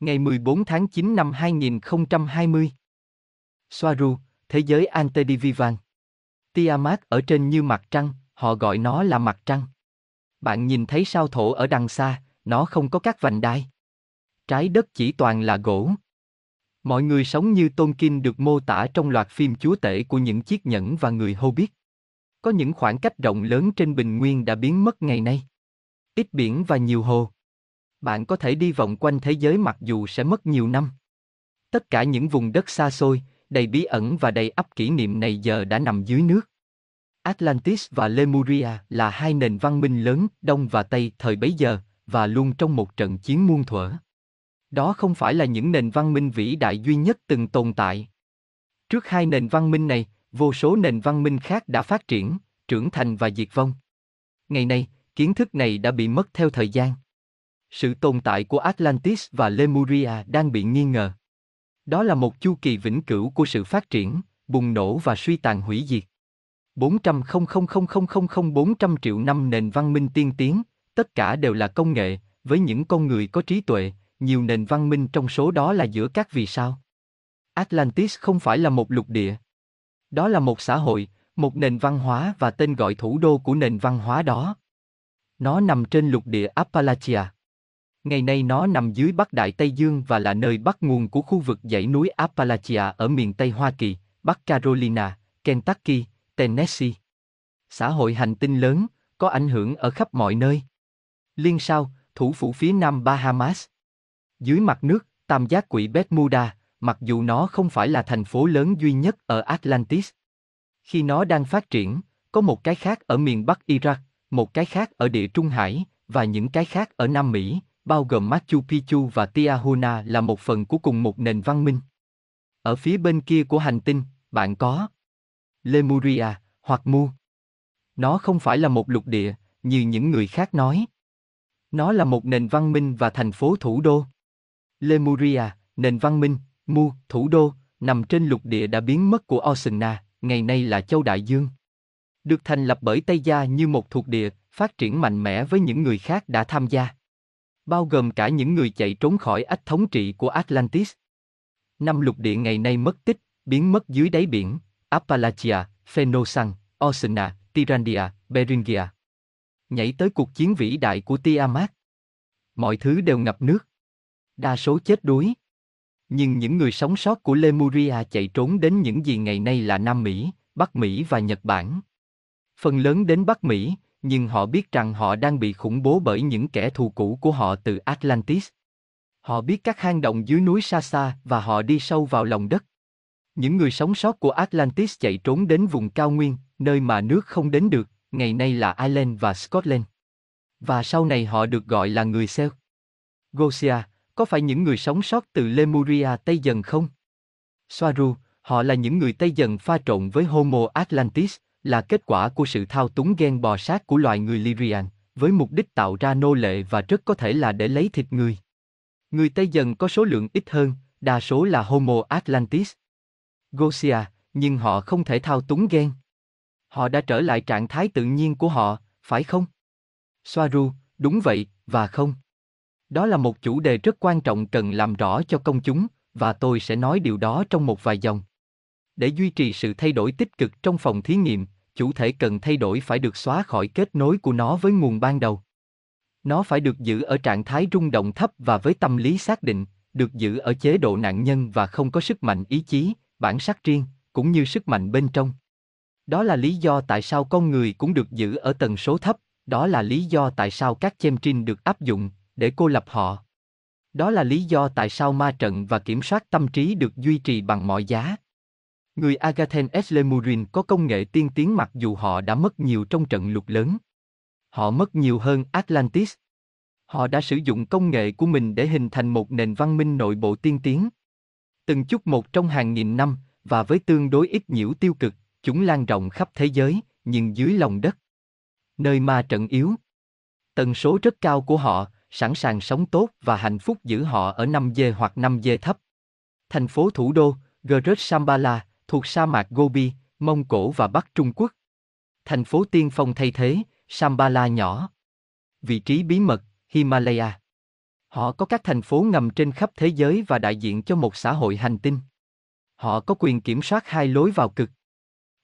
Ngày 14 tháng 9 năm 2020. Soaru, thế giới Antedivivan. Tiamat ở trên như mặt trăng, họ gọi nó là mặt trăng. Bạn nhìn thấy sao thổ ở đằng xa, nó không có các vành đai. Trái đất chỉ toàn là gỗ. Mọi người sống như Tôn Kim được mô tả trong loạt phim chúa tể của những chiếc nhẫn và người Hobbit. Có những khoảng cách rộng lớn trên bình nguyên đã biến mất ngày nay. Ít biển và nhiều hồ. Bạn có thể đi vòng quanh thế giới mặc dù sẽ mất nhiều năm. Tất cả những vùng đất xa xôi, đầy bí ẩn và đầy ắp kỷ niệm này giờ đã nằm dưới nước. Atlantis và Lemuria là hai nền văn minh lớn, Đông và Tây thời bấy giờ, và luôn trong một trận chiến muôn thuở. Đó không phải là những nền văn minh vĩ đại duy nhất từng tồn tại. Trước hai nền văn minh này, vô số nền văn minh khác đã phát triển, trưởng thành và diệt vong. Ngày nay, kiến thức này đã bị mất theo thời gian. Sự tồn tại của Atlantis và Lemuria đang bị nghi ngờ. Đó là một chu kỳ vĩnh cửu của sự phát triển, bùng nổ và suy tàn hủy diệt. 400 400 triệu năm nền văn minh tiên tiến, tất cả đều là công nghệ, với những con người có trí tuệ, nhiều nền văn minh trong số đó là giữa các vì sao. Atlantis không phải là một lục địa. Đó là một xã hội, một nền văn hóa và tên gọi thủ đô của nền văn hóa đó. Nó nằm trên lục địa Appalachia. Ngày nay nó nằm dưới Bắc Đại Tây Dương và là nơi bắt nguồn của khu vực dãy núi Appalachia ở miền Tây Hoa Kỳ, Bắc Carolina, Kentucky, Tennessee. Xã hội hành tinh lớn, có ảnh hưởng ở khắp mọi nơi. Liên sao, thủ phủ phía nam Bahamas. Dưới mặt nước, tam giác quỷ Bermuda, mặc dù nó không phải là thành phố lớn duy nhất ở Atlantis. Khi nó đang phát triển, có một cái khác ở miền Bắc Iraq, một cái khác ở địa Trung Hải, và những cái khác ở Nam Mỹ, bao gồm Machu Picchu và Tiahuna là một phần của cùng một nền văn minh. Ở phía bên kia của hành tinh, bạn có Lemuria, hoặc Mu. Nó không phải là một lục địa, như những người khác nói. Nó là một nền văn minh và thành phố thủ đô. Lemuria, nền văn minh, Mu, thủ đô, nằm trên lục địa đã biến mất của Osina, ngày nay là châu Đại Dương. Được thành lập bởi Tây Gia như một thuộc địa, phát triển mạnh mẽ với những người khác đã tham gia. Bao gồm cả những người chạy trốn khỏi ách thống trị của Atlantis. Năm lục địa ngày nay mất tích, biến mất dưới đáy biển, Appalachia, Phenosan, Osina, Tyrandia, Beringia. Nhảy tới cuộc chiến vĩ đại của Tiamat. Mọi thứ đều ngập nước. Đa số chết đuối. Nhưng những người sống sót của Lemuria chạy trốn đến những gì ngày nay là Nam Mỹ, Bắc Mỹ và Nhật Bản. Phần lớn đến Bắc Mỹ, nhưng họ biết rằng họ đang bị khủng bố bởi những kẻ thù cũ của họ từ Atlantis. Họ biết các hang động dưới núi xa xa và họ đi sâu vào lòng đất. Những người sống sót của Atlantis chạy trốn đến vùng cao nguyên, nơi mà nước không đến được, ngày nay là Ireland và Scotland. Và sau này họ được gọi là người Celt. Gosia, có phải những người sống sót từ Lemuria Tây dần không? Soaru, họ là những người Tây dần pha trộn với Homo Atlantis, là kết quả của sự thao túng gen bò sát của loài người Lyrian, với mục đích tạo ra nô lệ và rất có thể là để lấy thịt người. Người Tây dần có số lượng ít hơn, đa số là Homo Atlantis. Gosia, nhưng họ không thể thao túng gen. Họ đã trở lại trạng thái tự nhiên của họ, phải không? Soaru, đúng vậy, và không. Đó là một chủ đề rất quan trọng cần làm rõ cho công chúng, và tôi sẽ nói điều đó trong một vài dòng. Để duy trì sự thay đổi tích cực trong phòng thí nghiệm, chủ thể cần thay đổi phải được xóa khỏi kết nối của nó với nguồn ban đầu. Nó phải được giữ ở trạng thái rung động thấp và với tâm lý xác định, được giữ ở chế độ nạn nhân và không có sức mạnh ý chí, bản sắc riêng, cũng như sức mạnh bên trong. Đó là lý do tại sao con người cũng được giữ ở tần số thấp, đó là lý do tại sao các chemtrin được áp dụng, để cô lập họ. Đó là lý do tại sao ma trận và kiểm soát tâm trí được duy trì bằng mọi giá. Người Agathen Eslemurin có công nghệ tiên tiến mặc dù họ đã mất nhiều trong trận lục lớn. Họ mất nhiều hơn Atlantis. Họ đã sử dụng công nghệ của mình để hình thành một nền văn minh nội bộ tiên tiến. Từng chút một trong hàng nghìn năm, và với tương đối ít nhiễu tiêu cực, chúng lan rộng khắp thế giới, nhưng dưới lòng đất. Nơi ma trận yếu. Tần số rất cao của họ, sẵn sàng sống tốt và hạnh phúc giữ họ ở 5G hoặc 5G thấp. Thành phố thủ đô, Gerard Sambala, thuộc sa mạc Gobi, Mông Cổ và Bắc Trung Quốc. Thành phố tiên phong thay thế, Sambala nhỏ. Vị trí bí mật, Himalaya. Họ có các thành phố ngầm trên khắp thế giới và đại diện cho một xã hội hành tinh. Họ có quyền kiểm soát hai lối vào cực.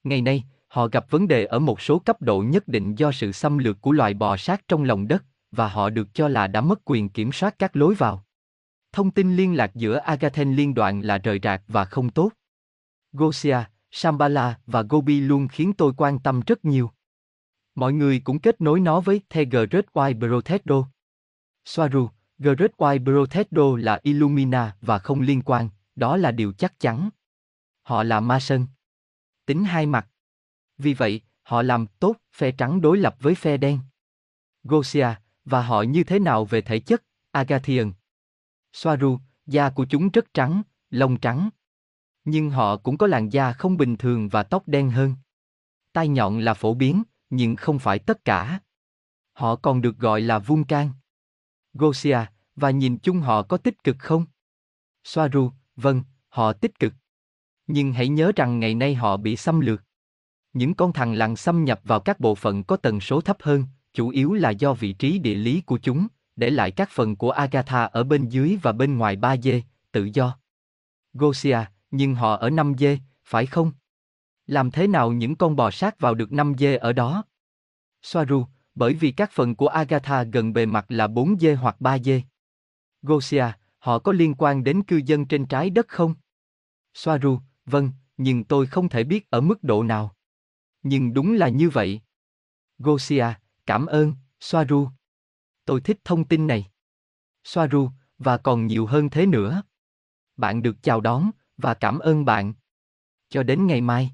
Ngày nay, họ gặp vấn đề ở một số cấp độ nhất định do sự xâm lược của loài bò sát trong lòng đất, và họ được cho là đã mất quyền kiểm soát các lối vào. Thông tin liên lạc giữa Agathen liên đoạn là rời rạc và không tốt. Gosia, Shambhala và Gobi luôn khiến tôi quan tâm rất nhiều. Mọi người cũng kết nối nó với The Great White Protector. Swaru, Great White Protector là Illumina và không liên quan, đó là điều chắc chắn. Họ là ma sơn. Tính hai mặt. Vì vậy, họ làm tốt phe trắng đối lập với phe đen. Gosia, và họ như thế nào về thể chất, Agathian. Swaru, da của chúng rất trắng, lông trắng. Nhưng họ cũng có làn da không bình thường và tóc đen hơn. Tai nhọn là phổ biến, nhưng không phải tất cả. Họ còn được gọi là vulcan. Gosia, và nhìn chung họ có tích cực không? Soaru, vâng, họ tích cực. Nhưng hãy nhớ rằng ngày nay họ bị xâm lược. Những con thằng lằn xâm nhập vào các bộ phận có tần số thấp hơn, chủ yếu là do vị trí địa lý của chúng, để lại các phần của Agatha ở bên dưới và bên ngoài 3 dê, tự do. Gosia, nhưng họ ở 5 dê, phải không? Làm thế nào những con bò sát vào được 5 dê ở đó? Soaru, bởi vì các phần của Agatha gần bề mặt là 4 dê hoặc 3 dê. Gosia, họ có liên quan đến cư dân trên trái đất không? Soaru, vâng, nhưng tôi không thể biết ở mức độ nào. Nhưng đúng là như vậy. Gosia, cảm ơn, Soaru. Tôi thích thông tin này. Soaru, và còn nhiều hơn thế nữa. Bạn được chào đón, và cảm ơn bạn. Cho đến ngày mai.